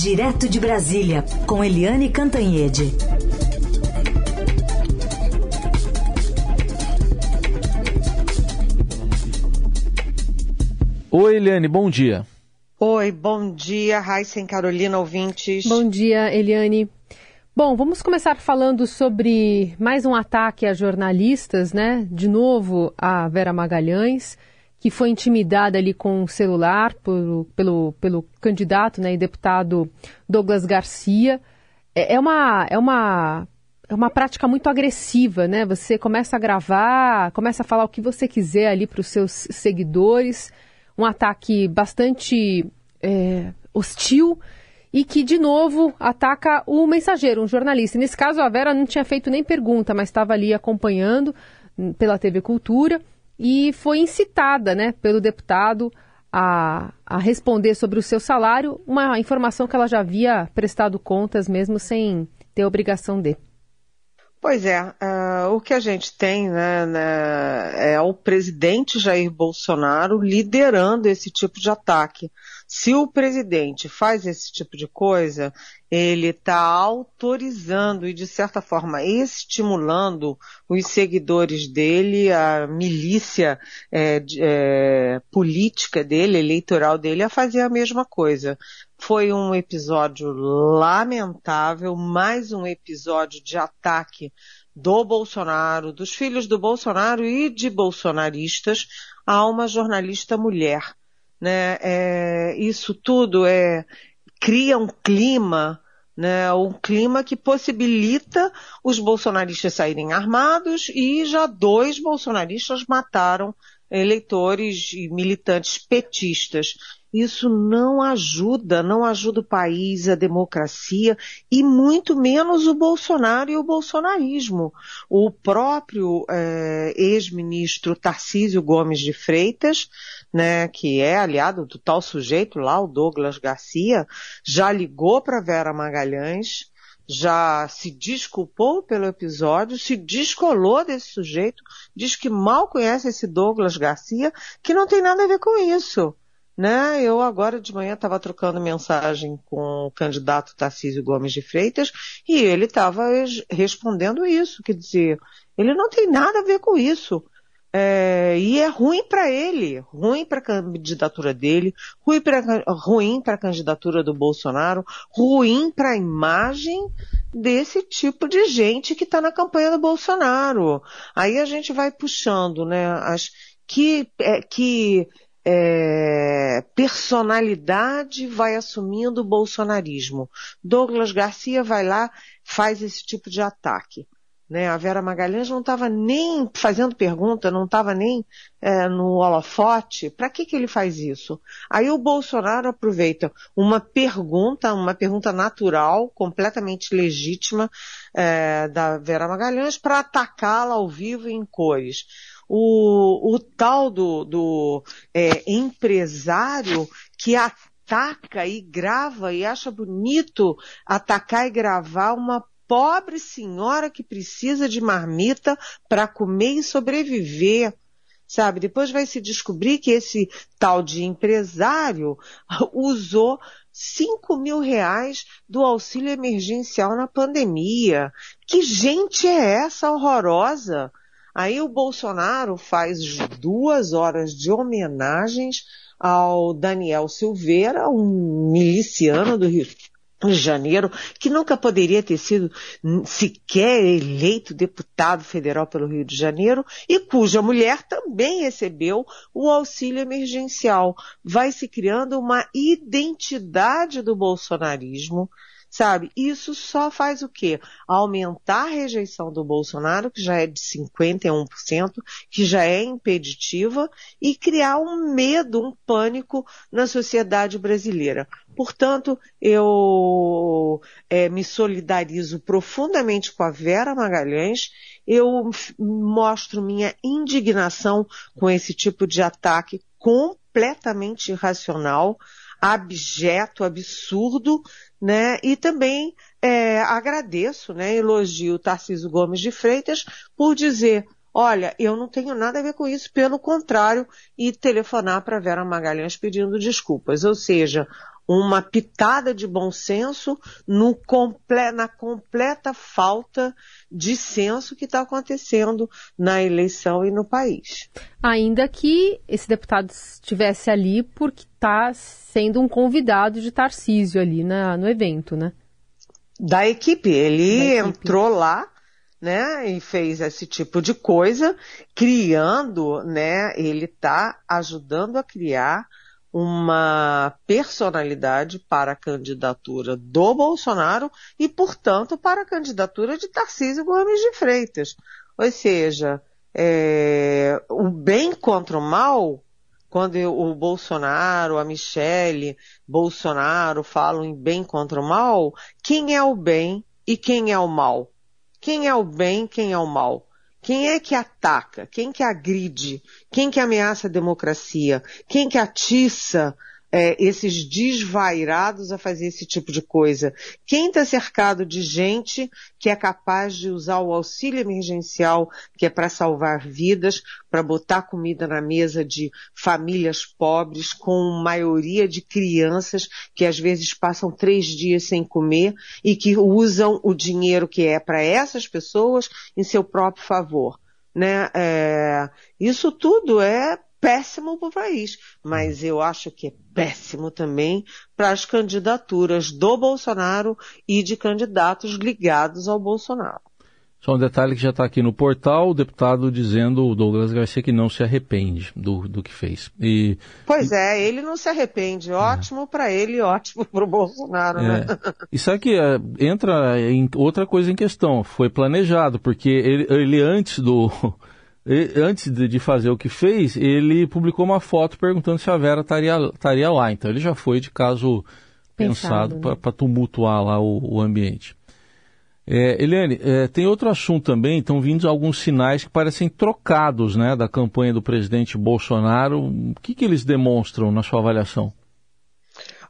Direto de Brasília, com Eliane Cantanhede. Oi, Eliane, bom dia. Oi, bom dia, Raíssa e Carolina, ouvintes. Bom dia, Eliane. Bom, vamos começar falando sobre mais um ataque a jornalistas, né? De novo, a Vera Magalhães, que foi intimidada ali com o celular por, pelo, pelo candidato né, e deputado Douglas Garcia. É, é, uma, é, uma, é uma prática muito agressiva, né? Você começa a gravar, começa a falar o que você quiser ali para os seus seguidores. Um ataque bastante é, hostil e que, de novo, ataca o mensageiro, um jornalista. Nesse caso, a Vera não tinha feito nem pergunta, mas estava ali acompanhando hum, pela TV Cultura e foi incitada né, pelo deputado a, a responder sobre o seu salário, uma informação que ela já havia prestado contas mesmo sem ter obrigação de. Pois é, uh, o que a gente tem né, né, é o presidente Jair Bolsonaro liderando esse tipo de ataque. Se o presidente faz esse tipo de coisa, ele está autorizando e, de certa forma, estimulando os seguidores dele, a milícia é, é, política dele, eleitoral dele, a fazer a mesma coisa. Foi um episódio lamentável, mais um episódio de ataque do Bolsonaro, dos filhos do Bolsonaro e de bolsonaristas a uma jornalista mulher né? É, isso tudo é cria um clima, né? Um clima que possibilita os bolsonaristas saírem armados e já dois bolsonaristas mataram eleitores e militantes petistas. Isso não ajuda, não ajuda o país, a democracia e muito menos o Bolsonaro e o bolsonarismo. O próprio é, ex-ministro Tarcísio Gomes de Freitas, né, que é aliado do tal sujeito lá, o Douglas Garcia, já ligou para Vera Magalhães, já se desculpou pelo episódio, se descolou desse sujeito, diz que mal conhece esse Douglas Garcia, que não tem nada a ver com isso. Né? Eu agora de manhã estava trocando mensagem com o candidato Tarcísio Gomes de Freitas e ele estava respondendo isso, quer dizer, ele não tem nada a ver com isso. É, e é ruim para ele, ruim para a candidatura dele, ruim para ruim a candidatura do Bolsonaro, ruim para a imagem desse tipo de gente que está na campanha do Bolsonaro. Aí a gente vai puxando, né? As, que, é, que é, personalidade vai assumindo o bolsonarismo. Douglas Garcia vai lá, faz esse tipo de ataque. Né? A Vera Magalhães não estava nem fazendo pergunta, não estava nem é, no holofote. Para que, que ele faz isso? Aí o Bolsonaro aproveita uma pergunta, uma pergunta natural, completamente legítima é, da Vera Magalhães, para atacá-la ao vivo em cores o, o tal do, do é, empresário que ataca e grava e acha bonito atacar e gravar uma pobre senhora que precisa de marmita para comer e sobreviver. Sabe? Depois vai se descobrir que esse tal de empresário usou 5 mil reais do auxílio emergencial na pandemia. Que gente é essa horrorosa? Aí o Bolsonaro faz duas horas de homenagens ao Daniel Silveira, um miliciano do Rio de Janeiro, que nunca poderia ter sido sequer eleito deputado federal pelo Rio de Janeiro e cuja mulher também recebeu o auxílio emergencial. Vai se criando uma identidade do bolsonarismo sabe? Isso só faz o quê? Aumentar a rejeição do Bolsonaro, que já é de 51%, que já é impeditiva, e criar um medo, um pânico na sociedade brasileira. Portanto, eu é, me solidarizo profundamente com a Vera Magalhães, eu mostro minha indignação com esse tipo de ataque completamente irracional, abjeto, absurdo, né? E também é, agradeço, né? Elogio o Tarcísio Gomes de Freitas por dizer, olha, eu não tenho nada a ver com isso, pelo contrário, e telefonar para Vera Magalhães pedindo desculpas. Ou seja, uma pitada de bom senso comple na completa falta de senso que está acontecendo na eleição e no país. Ainda que esse deputado estivesse ali porque está sendo um convidado de Tarcísio ali na, no evento, né? Da equipe. Ele da equipe. entrou lá né, e fez esse tipo de coisa, criando, né, ele está ajudando a criar uma personalidade para a candidatura do Bolsonaro e, portanto, para a candidatura de Tarcísio Gomes de Freitas. Ou seja, é, o bem contra o mal, quando o Bolsonaro, a Michele Bolsonaro falam em bem contra o mal, quem é o bem e quem é o mal? Quem é o bem, quem é o mal? Quem é que ataca? Quem que agride? Quem que ameaça a democracia? Quem que atiça é, esses desvairados a fazer esse tipo de coisa? Quem está cercado de gente que é capaz de usar o auxílio emergencial, que é para salvar vidas, para botar comida na mesa de famílias pobres, com maioria de crianças que às vezes passam três dias sem comer e que usam o dinheiro que é para essas pessoas em seu próprio favor? Né? É, isso tudo é péssimo para o país, mas eu acho que é péssimo também para as candidaturas do Bolsonaro e de candidatos ligados ao Bolsonaro. Só um detalhe que já está aqui no portal, o deputado dizendo, o Douglas Garcia, que não se arrepende do, do que fez. E, pois é, ele não se arrepende. Ótimo é. para ele, ótimo para o Bolsonaro, né? é. né? E sabe que é, entra em outra coisa em questão. Foi planejado, porque ele, ele antes do antes de fazer o que fez, ele publicou uma foto perguntando se a Vera estaria lá. Então ele já foi de caso pensado, pensado né? para tumultuar lá o, o ambiente. É, Eliane, é, tem outro assunto também, estão vindo alguns sinais que parecem trocados né, da campanha do presidente Bolsonaro. O que, que eles demonstram na sua avaliação?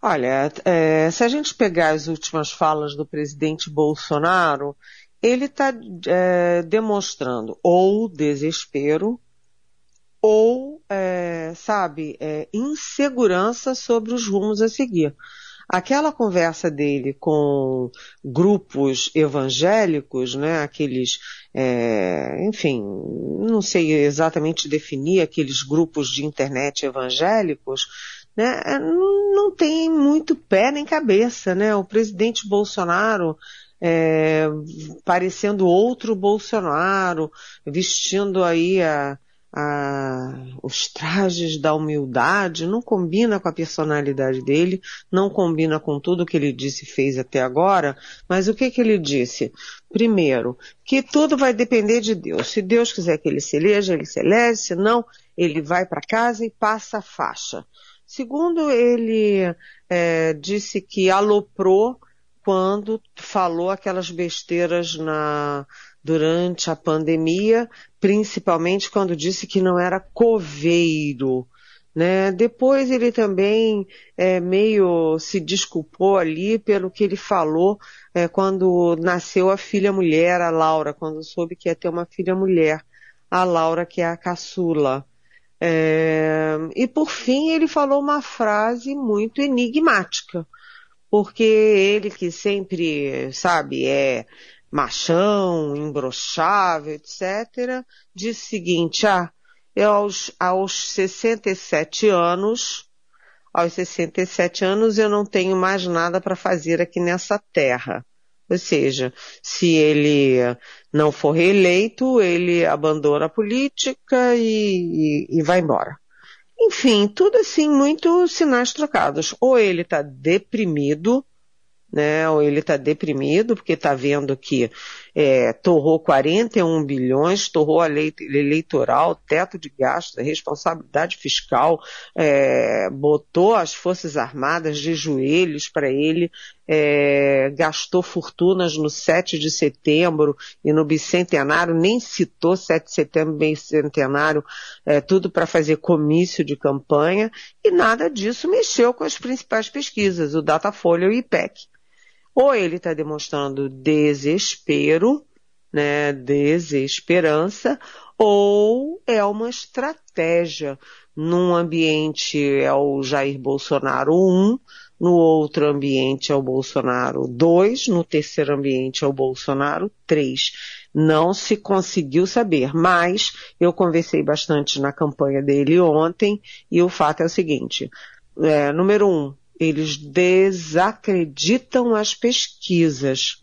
Olha, é, se a gente pegar as últimas falas do presidente Bolsonaro, ele está é, demonstrando ou desespero ou, é, sabe, é, insegurança sobre os rumos a seguir. Aquela conversa dele com grupos evangélicos, né, aqueles, é, enfim, não sei exatamente definir aqueles grupos de internet evangélicos, né, não tem muito pé nem cabeça, né? O presidente Bolsonaro é, parecendo outro Bolsonaro, vestindo aí a, a, os trajes da humildade, não combina com a personalidade dele, não combina com tudo que ele disse e fez até agora, mas o que que ele disse? Primeiro, que tudo vai depender de Deus. Se Deus quiser que ele se eleja, ele se elege, se não, ele vai para casa e passa a faixa. Segundo, ele é, disse que aloprou quando falou aquelas besteiras na, durante a pandemia, principalmente quando disse que não era coveiro. Né? Depois ele também é, meio se desculpou ali pelo que ele falou é, quando nasceu a filha mulher, a Laura, quando soube que ia ter uma filha mulher, a Laura que é a caçula. É, e por fim ele falou uma frase muito enigmática porque ele que sempre, sabe, é machão, imbrochável, etc., disse o seguinte, ah, eu aos, aos 67 anos, aos 67 anos eu não tenho mais nada para fazer aqui nessa terra. Ou seja, se ele não for reeleito, ele abandona a política e, e, e vai embora. Enfim, tudo assim, muito sinais trocados. Ou ele está deprimido, né? Ou ele está deprimido porque está vendo que é, torrou 41 bilhões, torrou a lei eleitoral, teto de gastos, responsabilidade fiscal, é, botou as Forças Armadas de joelhos para ele, é, gastou fortunas no 7 de setembro e no bicentenário, nem citou 7 de setembro bicentenário, é, tudo para fazer comício de campanha, e nada disso mexeu com as principais pesquisas, o Datafolha e o IPEC. Ou ele está demonstrando desespero, né, desesperança, ou é uma estratégia num ambiente, é o Jair Bolsonaro 1, no outro ambiente é o Bolsonaro 2, no terceiro ambiente é o Bolsonaro 3. Não se conseguiu saber, mas eu conversei bastante na campanha dele ontem e o fato é o seguinte: é, número um, eles desacreditam as pesquisas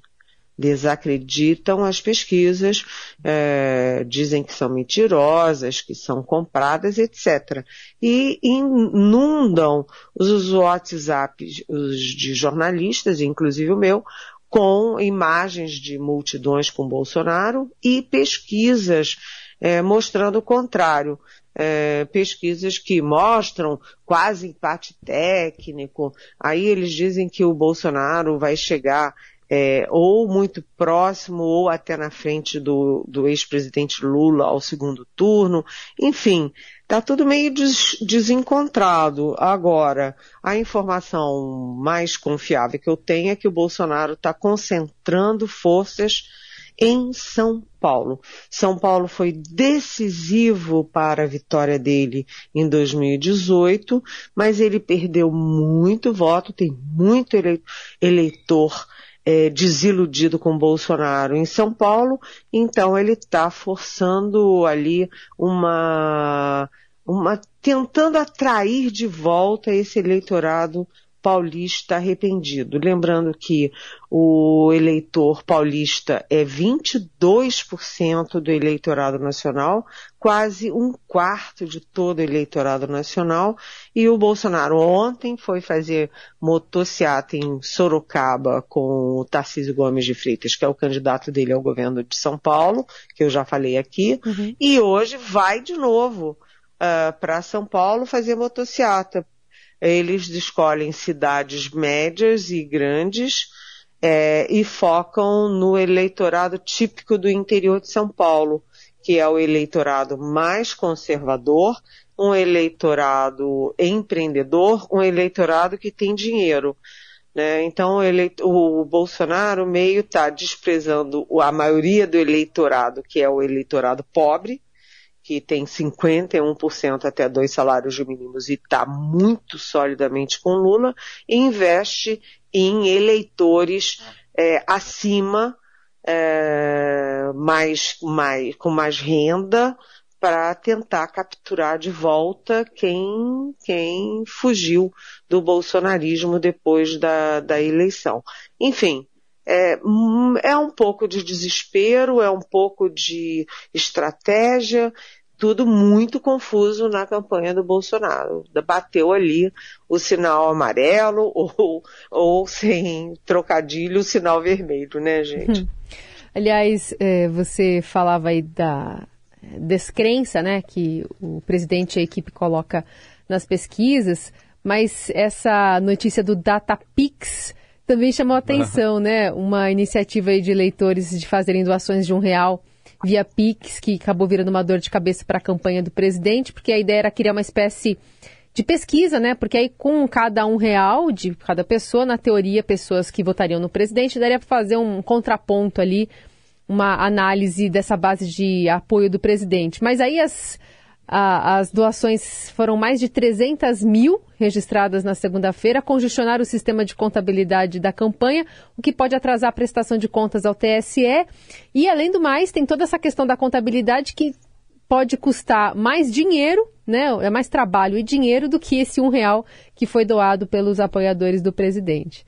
desacreditam as pesquisas, é, dizem que são mentirosas, que são compradas, etc. E inundam os WhatsApps os de jornalistas, inclusive o meu, com imagens de multidões com Bolsonaro e pesquisas é, mostrando o contrário. É, pesquisas que mostram quase empate técnico. Aí eles dizem que o Bolsonaro vai chegar é, ou muito próximo ou até na frente do, do ex-presidente Lula ao segundo turno. Enfim, está tudo meio des, desencontrado. Agora, a informação mais confiável que eu tenho é que o Bolsonaro está concentrando forças em São Paulo. São Paulo foi decisivo para a vitória dele em 2018, mas ele perdeu muito voto, tem muito eleitor é, desiludido com Bolsonaro em São Paulo, então ele está forçando ali uma, uma, tentando atrair de volta esse eleitorado paulista arrependido. Lembrando que o eleitor paulista é 22% do eleitorado nacional, quase um quarto de todo o eleitorado nacional, e o Bolsonaro ontem foi fazer motociata em Sorocaba com o Tarcísio Gomes de Freitas, que é o candidato dele ao governo de São Paulo, que eu já falei aqui, uhum. e hoje vai de novo uh, para São Paulo fazer motociata eles escolhem cidades médias e grandes é, e focam no eleitorado típico do interior de São Paulo, que é o eleitorado mais conservador, um eleitorado empreendedor, um eleitorado que tem dinheiro. Né? Então o, o Bolsonaro meio está desprezando a maioria do eleitorado, que é o eleitorado pobre, que tem 51% até dois salários mínimos e está muito solidamente com Lula, investe em eleitores é, acima, é, mais, mais, com mais renda, para tentar capturar de volta quem, quem fugiu do bolsonarismo depois da, da eleição. Enfim, é, é um pouco de desespero, é um pouco de estratégia, tudo muito confuso na campanha do Bolsonaro. Bateu ali o sinal amarelo ou, ou sem trocadilho, o sinal vermelho, né, gente? Hum. Aliás, é, você falava aí da descrença, né, que o presidente e a equipe coloca nas pesquisas, mas essa notícia do DataPix também chamou atenção, né? Uma iniciativa de eleitores de fazerem doações de um real via Pix, que acabou virando uma dor de cabeça para a campanha do presidente, porque a ideia era criar uma espécie de pesquisa, né? Porque aí com cada um real de cada pessoa, na teoria, pessoas que votariam no presidente, daria para fazer um contraponto ali, uma análise dessa base de apoio do presidente. Mas aí as as doações foram mais de 300 mil registradas na segunda-feira, congestionaram o sistema de contabilidade da campanha, o que pode atrasar a prestação de contas ao TSE. E, além do mais, tem toda essa questão da contabilidade que pode custar mais dinheiro, né? É mais trabalho e dinheiro do que esse um real que foi doado pelos apoiadores do presidente.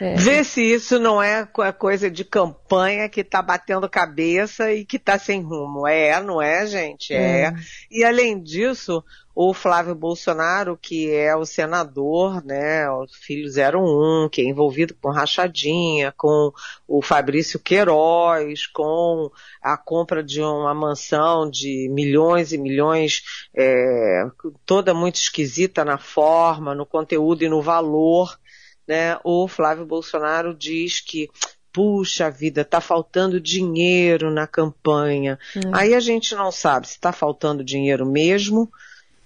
É. Vê se isso não é coisa de campanha que está batendo cabeça e que está sem rumo. É, não é, gente? É. é. E além disso, o Flávio Bolsonaro, que é o senador, né, o filho 01, que é envolvido com rachadinha, com o Fabrício Queiroz, com a compra de uma mansão de milhões e milhões, é, toda muito esquisita na forma, no conteúdo e no valor né, o Flávio Bolsonaro diz que puxa vida, está faltando dinheiro na campanha. Hum. Aí a gente não sabe se está faltando dinheiro mesmo,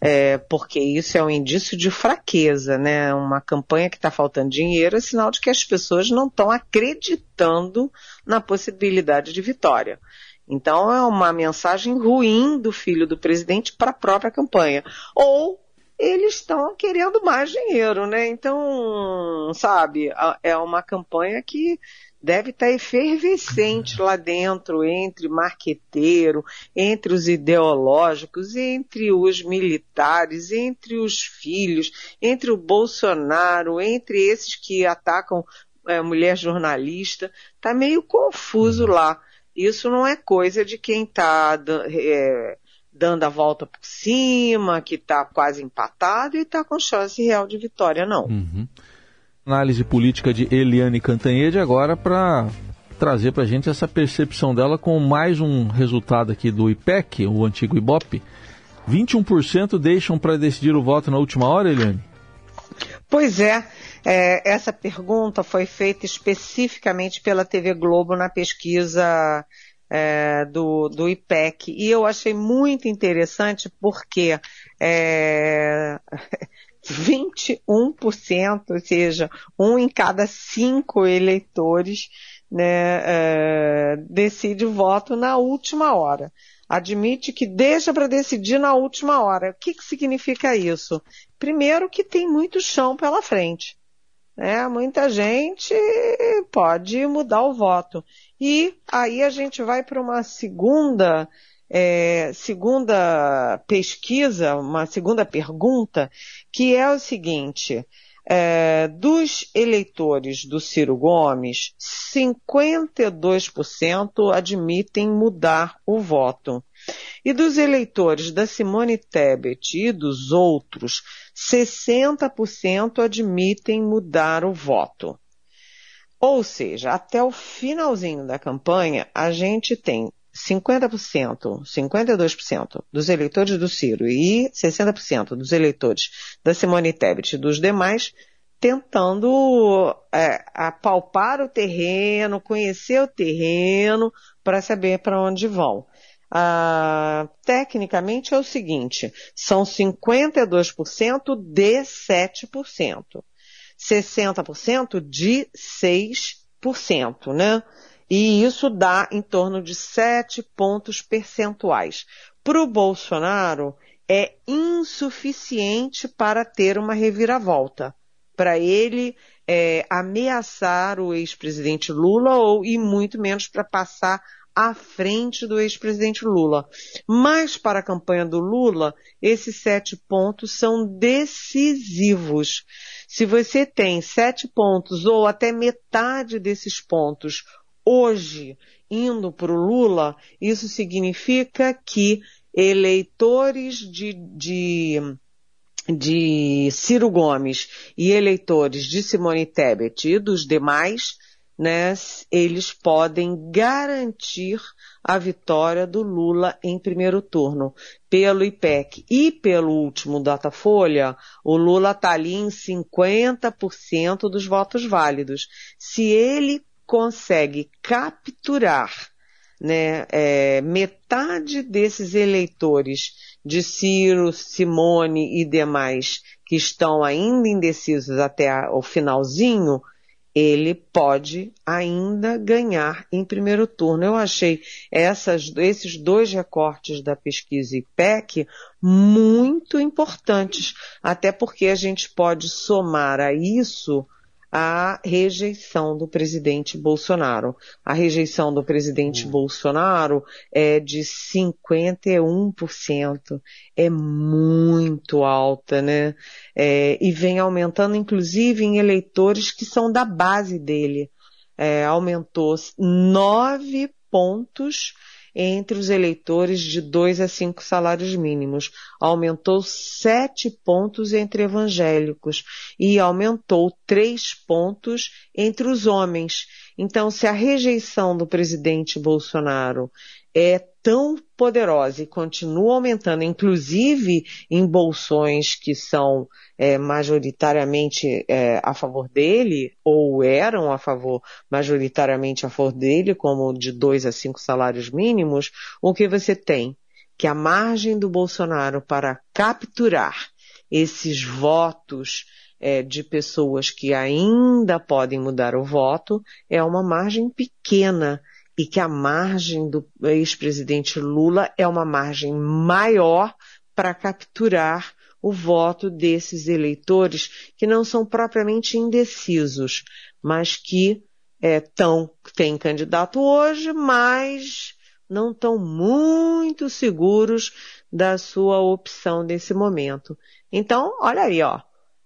é, porque isso é um indício de fraqueza, né? Uma campanha que está faltando dinheiro é sinal de que as pessoas não estão acreditando na possibilidade de vitória. Então é uma mensagem ruim do filho do presidente para a própria campanha. Ou eles estão querendo mais dinheiro, né? Então, sabe, é uma campanha que deve estar efervescente lá dentro, entre marqueteiro, entre os ideológicos, entre os militares, entre os filhos, entre o Bolsonaro, entre esses que atacam é, mulher jornalista. Está meio confuso uhum. lá. Isso não é coisa de quem está é, dando a volta por cima, que está quase empatado e está com chance real de vitória, não. Uhum análise política de Eliane Cantanhede agora para trazer para a gente essa percepção dela com mais um resultado aqui do IPEC, o antigo IBOP. 21% deixam para decidir o voto na última hora, Eliane? Pois é, é, essa pergunta foi feita especificamente pela TV Globo na pesquisa é, do, do IPEC. E eu achei muito interessante porque é, 21%, ou seja, um em cada cinco eleitores né, é, decide o voto na última hora. Admite que deixa para decidir na última hora. O que, que significa isso? Primeiro que tem muito chão pela frente. Né? Muita gente pode mudar o voto. E aí a gente vai para uma segunda é, segunda pesquisa, uma segunda pergunta, que é o seguinte: é, dos eleitores do Ciro Gomes, 52% admitem mudar o voto. E dos eleitores da Simone Tebet e dos outros, 60% admitem mudar o voto. Ou seja, até o finalzinho da campanha, a gente tem 50%, 52% dos eleitores do Ciro e 60% dos eleitores da Simone Tebet e dos demais tentando é, apalpar o terreno, conhecer o terreno para saber para onde vão. Ah, tecnicamente é o seguinte, são 52% de 7%, 60% de 6%, né? E isso dá em torno de 7 pontos percentuais. Para o Bolsonaro, é insuficiente para ter uma reviravolta. Para ele é, ameaçar o ex-presidente Lula ou e muito menos para passar à frente do ex-presidente Lula. Mas para a campanha do Lula, esses sete pontos são decisivos. Se você tem sete pontos ou até metade desses pontos hoje indo para o Lula, isso significa que eleitores de, de, de Ciro Gomes e eleitores de Simone Tebet e dos demais, né, eles podem garantir a vitória do Lula em primeiro turno. Pelo IPEC e pelo último Datafolha, o Lula está ali em 50% dos votos válidos. Se ele consegue capturar né, é, metade desses eleitores de Ciro, Simone e demais que estão ainda indecisos até o finalzinho, ele pode ainda ganhar em primeiro turno. Eu achei essas, esses dois recortes da pesquisa IPEC muito importantes, até porque a gente pode somar a isso a rejeição do presidente Bolsonaro. A rejeição do presidente hum. Bolsonaro é de 51%. É muito alta, né? É, e vem aumentando, inclusive, em eleitores que são da base dele. É, aumentou nove pontos entre os eleitores de dois a cinco salários mínimos, aumentou sete pontos entre evangélicos e aumentou três pontos entre os homens. Então, se a rejeição do presidente Bolsonaro é tão poderosa e continua aumentando, inclusive em bolsões que são é, majoritariamente é, a favor dele, ou eram a favor, majoritariamente a favor dele, como de dois a cinco salários mínimos, o que você tem? Que a margem do Bolsonaro para capturar esses votos é, de pessoas que ainda podem mudar o voto é uma margem pequena e que a margem do ex-presidente Lula é uma margem maior para capturar o voto desses eleitores que não são propriamente indecisos, mas que é, tão, têm candidato hoje, mas não estão muito seguros da sua opção nesse momento. Então, olha aí, ó.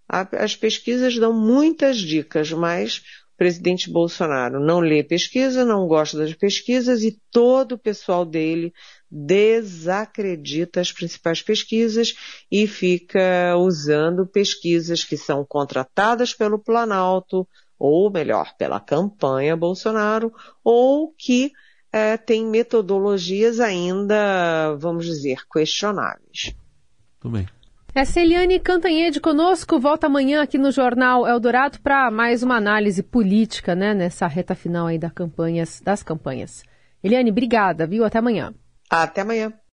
As pesquisas dão muitas dicas, mas presidente Bolsonaro não lê pesquisa, não gosta das pesquisas e todo o pessoal dele desacredita as principais pesquisas e fica usando pesquisas que são contratadas pelo Planalto, ou melhor, pela campanha Bolsonaro, ou que é, tem metodologias ainda, vamos dizer, questionáveis. Tudo bem. É Celiane Cantanhede conosco, volta amanhã aqui no Jornal Eldorado para mais uma análise política, né, nessa reta final aí campanhas, das campanhas. Eliane, obrigada, viu? Até amanhã. Até amanhã.